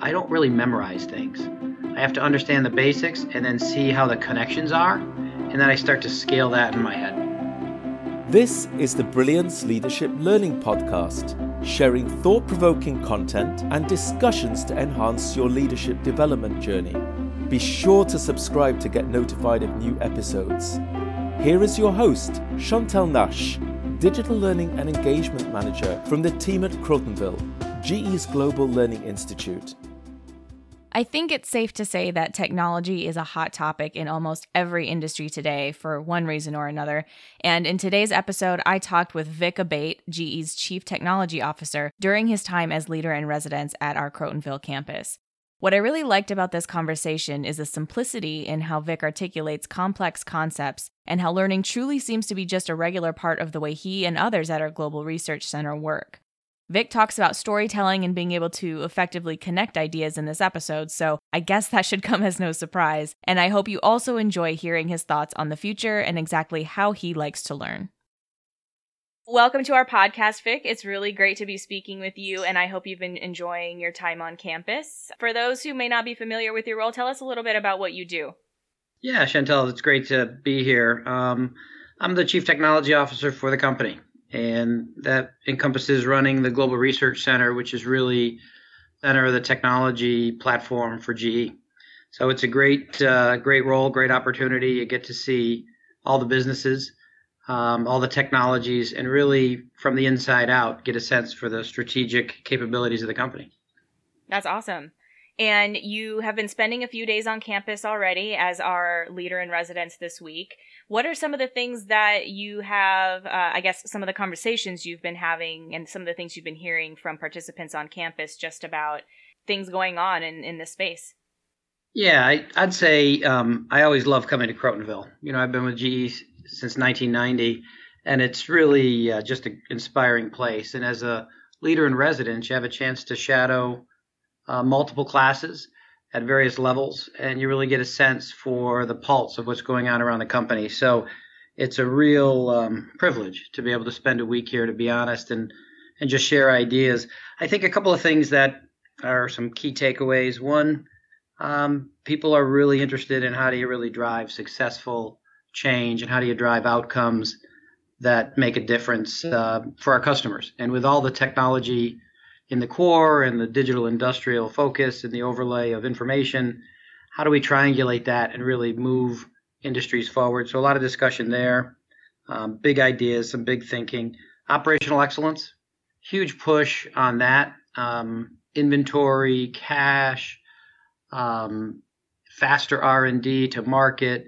I don't really memorize things. I have to understand the basics and then see how the connections are, and then I start to scale that in my head. This is the Brilliance Leadership Learning Podcast, sharing thought provoking content and discussions to enhance your leadership development journey. Be sure to subscribe to get notified of new episodes. Here is your host, Chantel Nash, Digital Learning and Engagement Manager from the team at Crotonville, GE's Global Learning Institute. I think it's safe to say that technology is a hot topic in almost every industry today for one reason or another. And in today's episode, I talked with Vic Abate, GE's Chief Technology Officer, during his time as leader in residence at our Crotonville campus. What I really liked about this conversation is the simplicity in how Vic articulates complex concepts and how learning truly seems to be just a regular part of the way he and others at our Global Research Center work. Vic talks about storytelling and being able to effectively connect ideas in this episode, so I guess that should come as no surprise. And I hope you also enjoy hearing his thoughts on the future and exactly how he likes to learn. Welcome to our podcast, Vic. It's really great to be speaking with you, and I hope you've been enjoying your time on campus. For those who may not be familiar with your role, tell us a little bit about what you do. Yeah, Chantel, it's great to be here. Um, I'm the Chief Technology Officer for the company, and that encompasses running the Global Research Center, which is really center of the technology platform for GE. So it's a great, uh, great role, great opportunity. You get to see all the businesses um, all the technologies, and really from the inside out get a sense for the strategic capabilities of the company. That's awesome. And you have been spending a few days on campus already as our leader in residence this week. What are some of the things that you have, uh, I guess, some of the conversations you've been having and some of the things you've been hearing from participants on campus just about things going on in, in this space? Yeah, I, would say um, I always love coming to Crotonville. You know, I've been with GE since 1990, and it's really uh, just an inspiring place. And as a leader in residence, you have a chance to shadow uh, multiple classes at various levels, and you really get a sense for the pulse of what's going on around the company. So it's a real um, privilege to be able to spend a week here, to be honest, and and just share ideas. I think a couple of things that are some key takeaways. One, um, people are really interested in how do you really drive successful change and how do you drive outcomes that make a difference uh, for our customers. And with all the technology in the core and the digital industrial focus and the overlay of information, how do we triangulate that and really move industries forward? So a lot of discussion there, um, big ideas, some big thinking, operational excellence, huge push on that. Um, inventory, cash, um, faster R&D to market,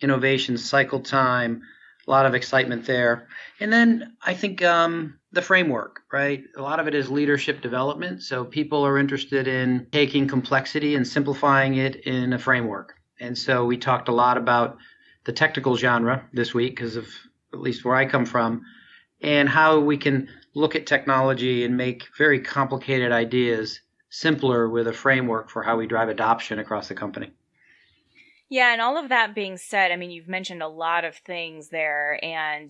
innovation cycle time, a lot of excitement there. And then I think um, the framework, right? A lot of it is leadership development. So people are interested in taking complexity and simplifying it in a framework. And so we talked a lot about the technical genre this week because of at least where I come from and how we can look at technology and make very complicated ideas simpler with a framework for how we drive adoption across the company. Yeah, and all of that being said, I mean, you've mentioned a lot of things there. And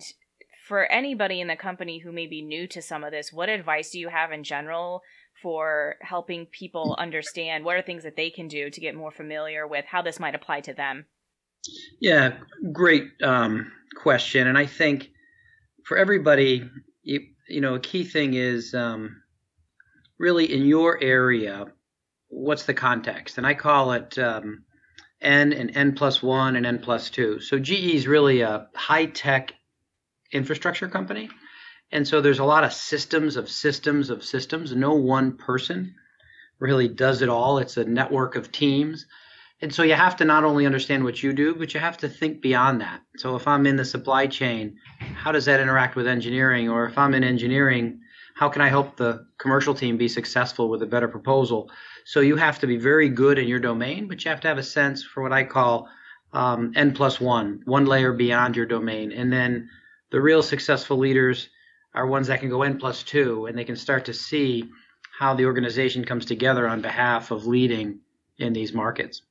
for anybody in the company who may be new to some of this, what advice do you have in general for helping people understand what are things that they can do to get more familiar with how this might apply to them? Yeah, great um, question. And I think for everybody, you, you know, a key thing is um, really in your area, what's the context? And I call it um, N and N plus one and N plus two. So GE is really a high tech infrastructure company. And so there's a lot of systems of systems of systems. No one person really does it all. It's a network of teams. And so you have to not only understand what you do, but you have to think beyond that. So if I'm in the supply chain, how does that interact with engineering? Or if I'm in engineering, how can I help the commercial team be successful with a better proposal? So you have to be very good in your domain, but you have to have a sense for what I call um, N plus one, one layer beyond your domain. And then the real successful leaders are ones that can go N plus two and they can start to see how the organization comes together on behalf of leading in these markets.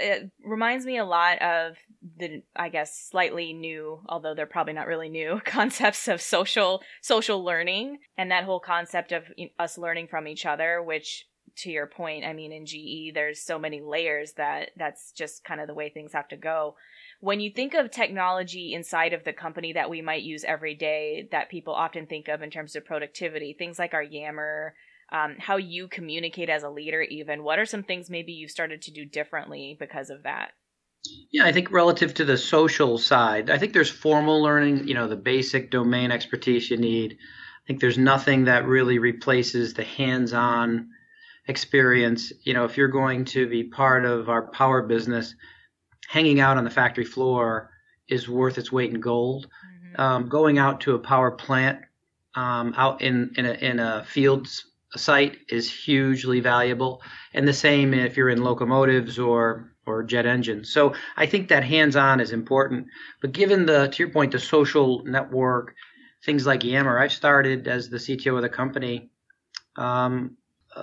It reminds me a lot of the I guess slightly new, although they're probably not really new, concepts of social social learning and that whole concept of us learning from each other, which to your point, I mean, in GE, there's so many layers that that's just kind of the way things have to go. When you think of technology inside of the company that we might use every day, that people often think of in terms of productivity, things like our Yammer, um, how you communicate as a leader, even what are some things maybe you've started to do differently because of that? Yeah, I think relative to the social side, I think there's formal learning, you know, the basic domain expertise you need. I think there's nothing that really replaces the hands on experience. You know, if you're going to be part of our power business, hanging out on the factory floor is worth its weight in gold. Mm-hmm. Um, going out to a power plant um, out in, in, a, in a field site is hugely valuable. And the same if you're in locomotives or or jet engines. So I think that hands-on is important. But given the to your point, the social network, things like Yammer, I've started as the CTO of the company um,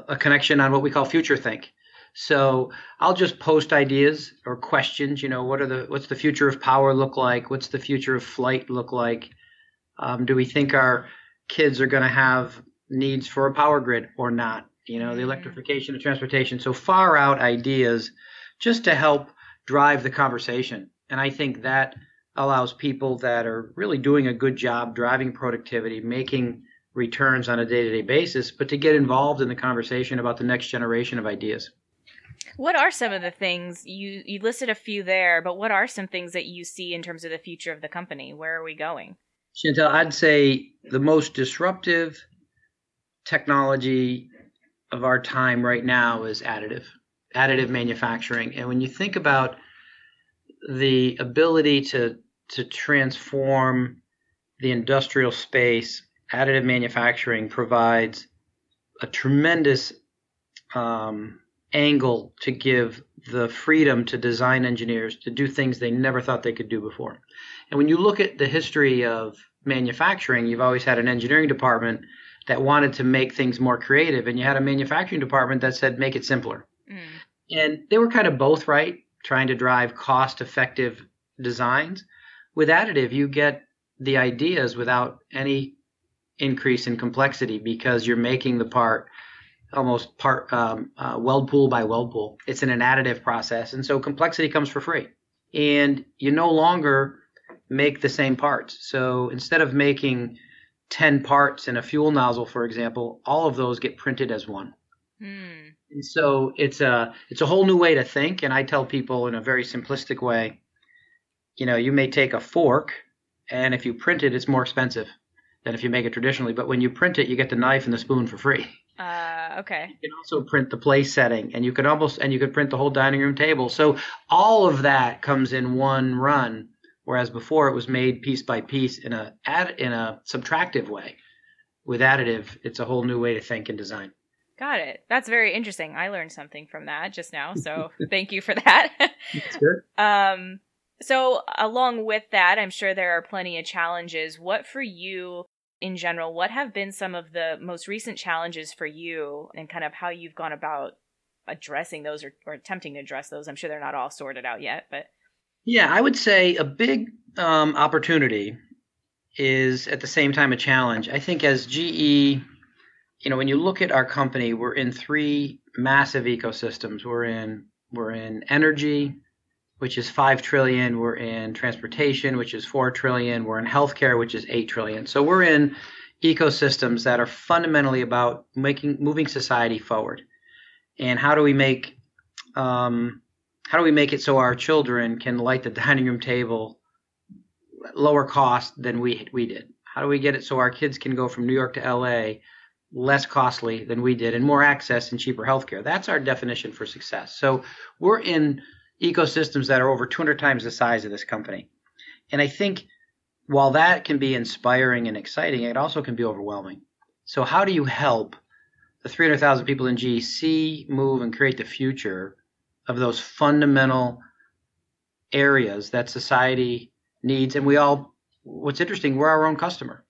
a connection on what we call future think. So I'll just post ideas or questions. You know, what are the what's the future of power look like? What's the future of flight look like? Um, do we think our kids are going to have needs for a power grid or not? You know, the electrification of transportation. So far out ideas just to help drive the conversation. And I think that allows people that are really doing a good job driving productivity, making returns on a day to day basis, but to get involved in the conversation about the next generation of ideas. What are some of the things you you listed a few there, but what are some things that you see in terms of the future of the company? Where are we going? Chantel, I'd say the most disruptive technology of our time right now is additive additive manufacturing. And when you think about the ability to to transform the industrial space, additive manufacturing provides a tremendous um, angle to give the freedom to design engineers to do things they never thought they could do before. And when you look at the history of manufacturing, you've always had an engineering department that wanted to make things more creative, and you had a manufacturing department that said make it simpler. Mm. And they were kind of both right, trying to drive cost effective designs. With additive, you get the ideas without any increase in complexity because you're making the part almost part um, uh, weld pool by weld pool. It's in an additive process, and so complexity comes for free. And you no longer make the same parts. So instead of making 10 parts in a fuel nozzle, for example, all of those get printed as one. Hmm. And so it's a it's a whole new way to think. And I tell people in a very simplistic way, you know, you may take a fork, and if you print it, it's more expensive than if you make it traditionally. But when you print it, you get the knife and the spoon for free. Uh, okay. You can also print the place setting, and you could almost and you could print the whole dining room table. So all of that comes in one run, whereas before it was made piece by piece in a add in a subtractive way. With additive, it's a whole new way to think and design. Got it. That's very interesting. I learned something from that just now, so thank you for that. That's good. Um, so along with that, I'm sure there are plenty of challenges. What for you in general? What have been some of the most recent challenges for you, and kind of how you've gone about addressing those or, or attempting to address those? I'm sure they're not all sorted out yet, but yeah, I would say a big um, opportunity is at the same time a challenge. I think as GE you know, when you look at our company, we're in three massive ecosystems. We're in we're in energy, which is five trillion. We're in transportation, which is four trillion. We're in healthcare, which is eight trillion. So we're in ecosystems that are fundamentally about making moving society forward. And how do we make um, how do we make it so our children can light the dining room table lower cost than we we did? How do we get it so our kids can go from New York to LA less costly than we did and more access and cheaper healthcare. That's our definition for success. So we're in ecosystems that are over 200 times the size of this company. And I think while that can be inspiring and exciting, it also can be overwhelming. So how do you help the 300,000 people in GE see, move, and create the future of those fundamental areas that society needs? And we all, what's interesting, we're our own customer.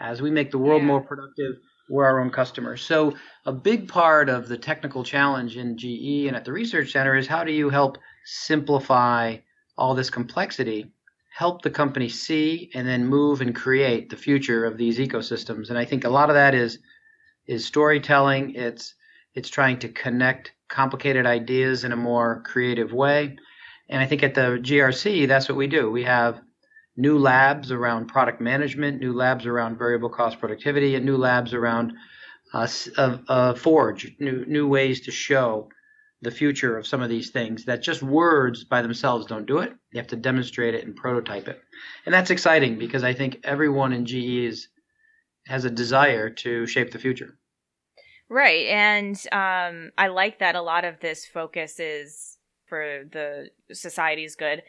As we make the world yeah. more productive, we're our own customer. So a big part of the technical challenge in GE and at the research center is how do you help simplify all this complexity, help the company see and then move and create the future of these ecosystems. And I think a lot of that is is storytelling, it's It's trying to connect complicated ideas in a more creative way. And I think at the GRC, that's what we do. We have new labs around product management, new labs around variable cost productivity, and new labs around uh, uh, Forge, new, new ways to show the future of some of these things that just words by themselves don't do it. You have to demonstrate it and prototype it. And that's exciting because I think everyone in GE is, has a desire to shape the future. Right. And um, I like that a lot of this focus is for the society's good.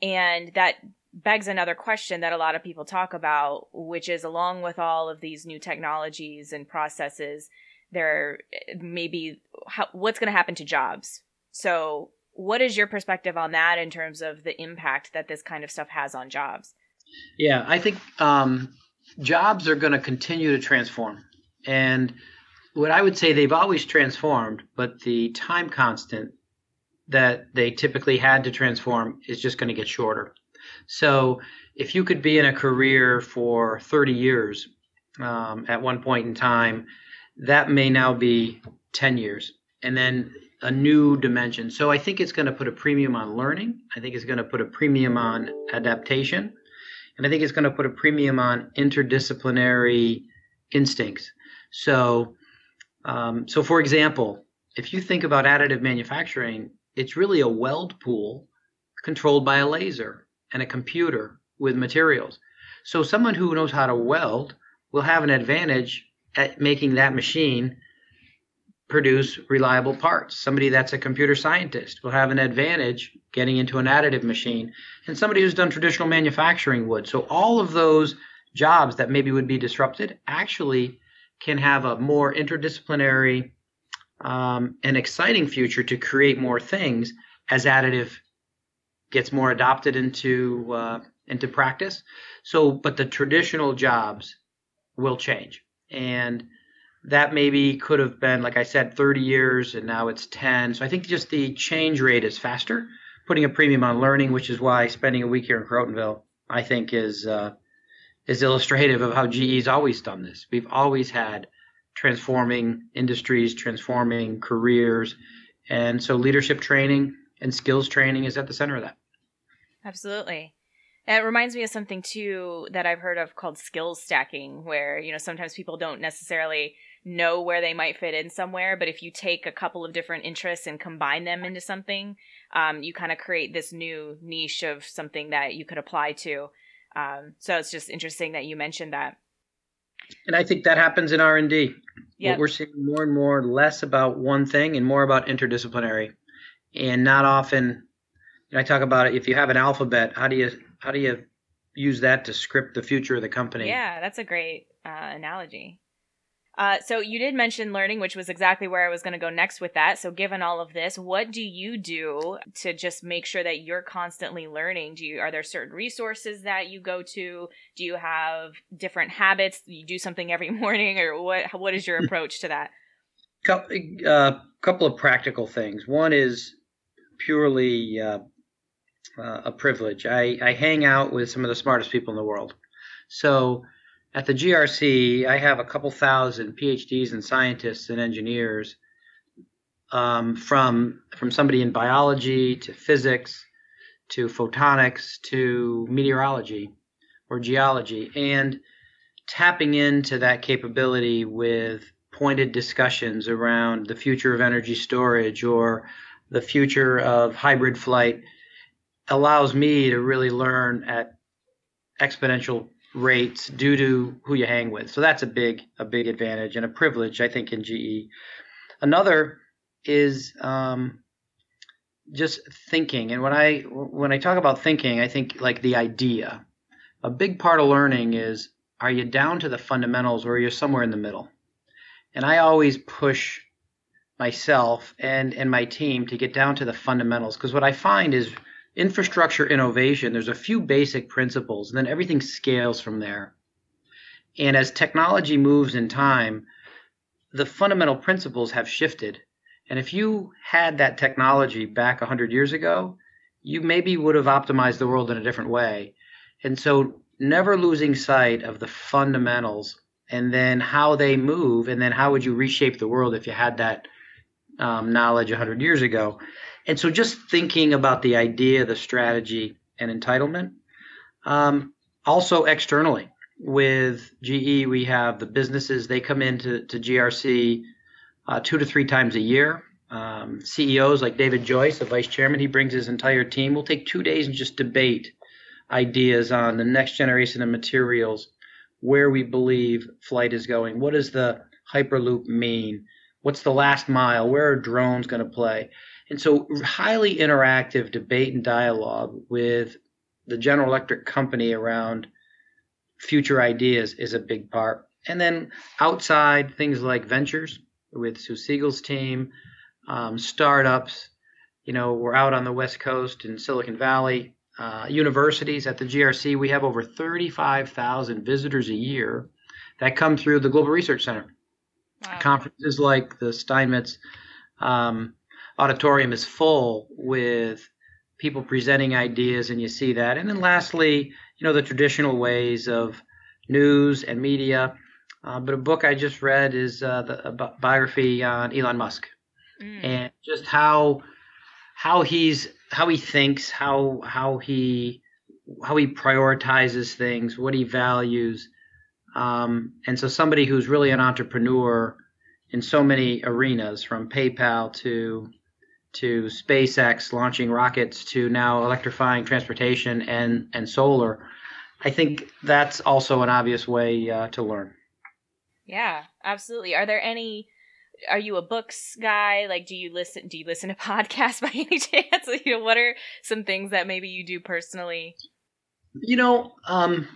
And that begs another question that a lot of people talk about, which is along with all of these new technologies and processes, there maybe how, what's going to happen to jobs. So, what is your perspective on that in terms of the impact that this kind of stuff has on jobs? Yeah, I think um, jobs are going to continue to transform. And what I would say they've always transformed, but the time constant that they typically had to transform is just going to get shorter. So if you could be in a career for 30 years um, at one point in time, that may now be 10 years and then a new dimension. So I think it's going to put a premium on learning. I think it's going to put a premium on adaptation. And I think it's going to put a premium on interdisciplinary instincts. So, um, so for example, if you think about additive manufacturing, it's really a weld pool controlled by a laser and a computer with materials. So someone who knows how to weld will have an advantage at making that machine produce reliable parts. Somebody that's a computer scientist will have an advantage getting into an additive machine, and somebody who's done traditional manufacturing would. So all of those jobs that maybe would be disrupted actually can have a more interdisciplinary um, and exciting future to create more things as additive gets more adopted into uh, into practice. So, but the traditional jobs will change and that maybe could have been like i said 30 years and now it's 10 so i think just the change rate is faster putting a premium on learning which is why spending a week here in crotonville i think is uh, is illustrative of how ge's always done this. We've always had transforming industries transforming careers. And so leadership training and skills training is at the center of that. Absolutely it reminds me of something too that I've heard of called skills stacking, where, you know, sometimes people don't necessarily know where they might fit in somewhere, but if you take a couple of different interests and combine them into something, um, you kind of create this new niche of something that you could apply to. Um, so it's just interesting that you mentioned that. And I think that happens in R and D. Yep. We're seeing more and more less about one thing and more about interdisciplinary, and not often. I talk about it. If you have an alphabet, how do you how do you use that to script the future of the company? Yeah, that's a great uh, analogy. Uh, so you did mention learning, which was exactly where I was going to go next with that. So given all of this, what do you do to just make sure that you're constantly learning? Do you are there certain resources that you go to? Do you have different habits? You do something every morning, or what? What is your approach to that? A uh, couple of practical things. One is purely uh, uh, a privilege. I, I hang out with some of the smartest people in the world. So at the GRC, I have a couple thousand PhDs and scientists and engineers um, from from somebody in biology to physics to photonics to meteorology or geology, and tapping into that capability with pointed discussions around the future of energy storage or the future of hybrid flight allows me to really learn at exponential rates due to who you hang with. So that's a big a big advantage and a privilege I think in GE. Another is um, just thinking. And when I when I talk about thinking, I think like the idea. A big part of learning is are you down to the fundamentals or you're somewhere in the middle? And I always push myself and and my team to get down to the fundamentals because what I find is infrastructure innovation, there's a few basic principles, and then everything scales from there. And as technology moves in time, the fundamental principles have shifted. And if you had that technology back 100 years ago, you maybe would have optimized the world in a different way. And so, never losing sight of the fundamentals and then how they move, and then how would you reshape the world if you had that um, knowledge 100 years ago. And so just thinking about the idea, the strategy, and entitlement. Um, also externally, with GE, we have the businesses, they come into to GRC uh, two to three times a year. Um, CEOs like David Joyce, the vice chairman, he brings his entire team. We'll take two days and just debate ideas on the next generation of materials, where we believe flight is going, what does the Hyperloop mean, what's the last mile, where are drones going to play. And so, highly interactive debate and dialogue with the General Electric company around future ideas is a big part. And then outside, things like ventures with Sue Siegel's team, um, startups. You know, we're out on the West Coast in Silicon Valley. Uh, universities at the GRC, we have over 35,000 visitors a year that come through the Global Research Center. Wow. Conferences like the Steinmetz um, Auditorium is full with people presenting ideas, and you see that. And then lastly, you know, the traditional ways of news and media. Uh, but a book I just read is uh, the biography on Elon Musk, mm. and just how how he's how he thinks, how how he how he prioritizes things, what he values, um, and so somebody who's really an entrepreneur in so many arenas, from PayPal to to SpaceX launching rockets to now electrifying transportation and and solar. I think that's also an obvious way uh, to learn. Yeah, absolutely. Are there any? Are you a books guy? Like, do you listen? Do you listen to podcasts by any chance? you know, what are some things that maybe you do personally? You know, um,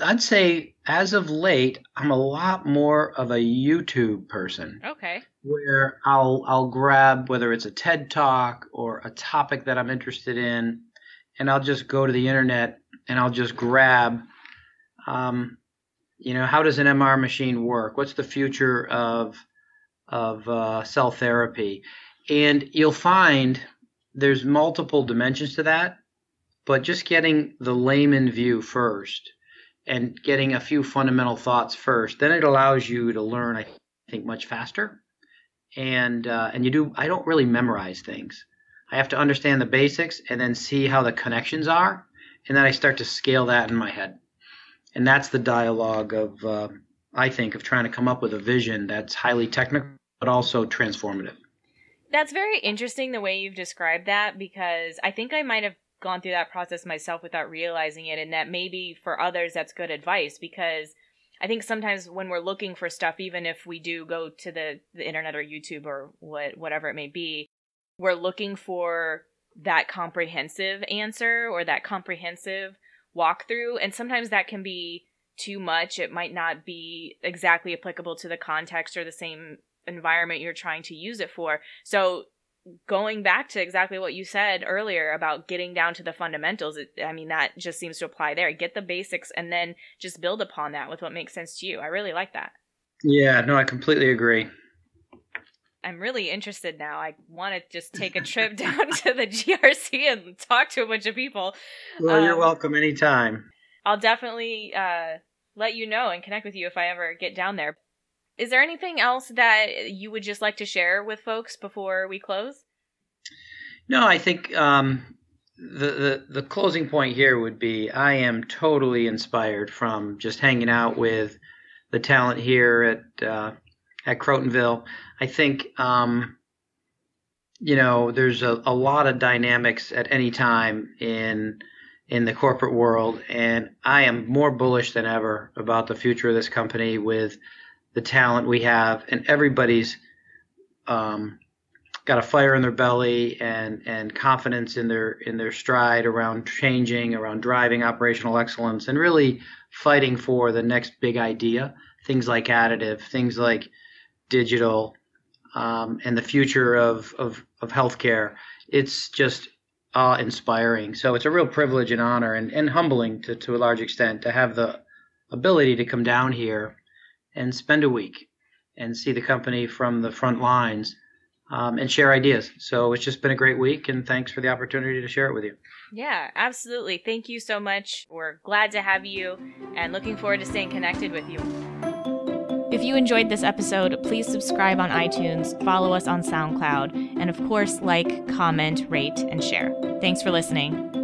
I'd say as of late, I'm a lot more of a YouTube person. Okay. Where I'll I'll grab whether it's a TED talk or a topic that I'm interested in, and I'll just go to the internet and I'll just grab, um, you know, how does an MR machine work? What's the future of of uh, cell therapy? And you'll find there's multiple dimensions to that but just getting the layman view first and getting a few fundamental thoughts first, then it allows you to learn, I think, much faster. And uh, and you do. I don't really memorize things. I have to understand the basics and then see how the connections are, and then I start to scale that in my head. And that's the dialogue of, uh, I think, of trying to come up with a vision that's highly technical but also transformative. That's very interesting the way you've described that because I think I might have gone through that process myself without realizing it and that maybe for others that's good advice because I think sometimes when we're looking for stuff even if we do go to the, the internet or YouTube or what whatever it may be we're looking for that comprehensive answer or that comprehensive walkthrough. And sometimes that can be too much. It might not be exactly applicable to the context or the same environment you're trying to use it for. So going back to exactly what you said earlier about getting down to the fundamentals, it, I mean, that just seems to apply there. Get the basics and then just build upon that with what makes sense to you. I really like that. Yeah, no, I completely agree. I'm really interested now. I want to just take a trip down to the GRC and talk to a bunch of people. Well, um, you're welcome anytime. I'll definitely uh, let you know and connect with you if I ever get down there. Is there anything else that you would just like to share with folks before we close? No, I think um, the, the the closing point here would be I am totally inspired from just hanging out with the talent here at uh, at Crotonville. I think um, you know there's a, a lot of dynamics at any time in in the corporate world, and I am more bullish than ever about the future of this company with the talent we have, and everybody's um, got a fire in their belly and and confidence in their in their stride around changing, around driving operational excellence, and really fighting for the next big idea. Things like additive, things like digital, um, and the future of of of healthcare. It's just awe inspiring. So it's a real privilege and honor and, and humbling to, to a large extent to have the ability to come down here and spend a week and see the company from the front lines um, and share ideas. So it's just been a great week, and thanks for the opportunity to share it with you. Yeah, absolutely. Thank you so much. We're glad to have you and looking forward to staying connected with you. If you enjoyed this episode, please subscribe on iTunes, follow us on SoundCloud, and of course, like, comment, rate, and share. Thanks for listening.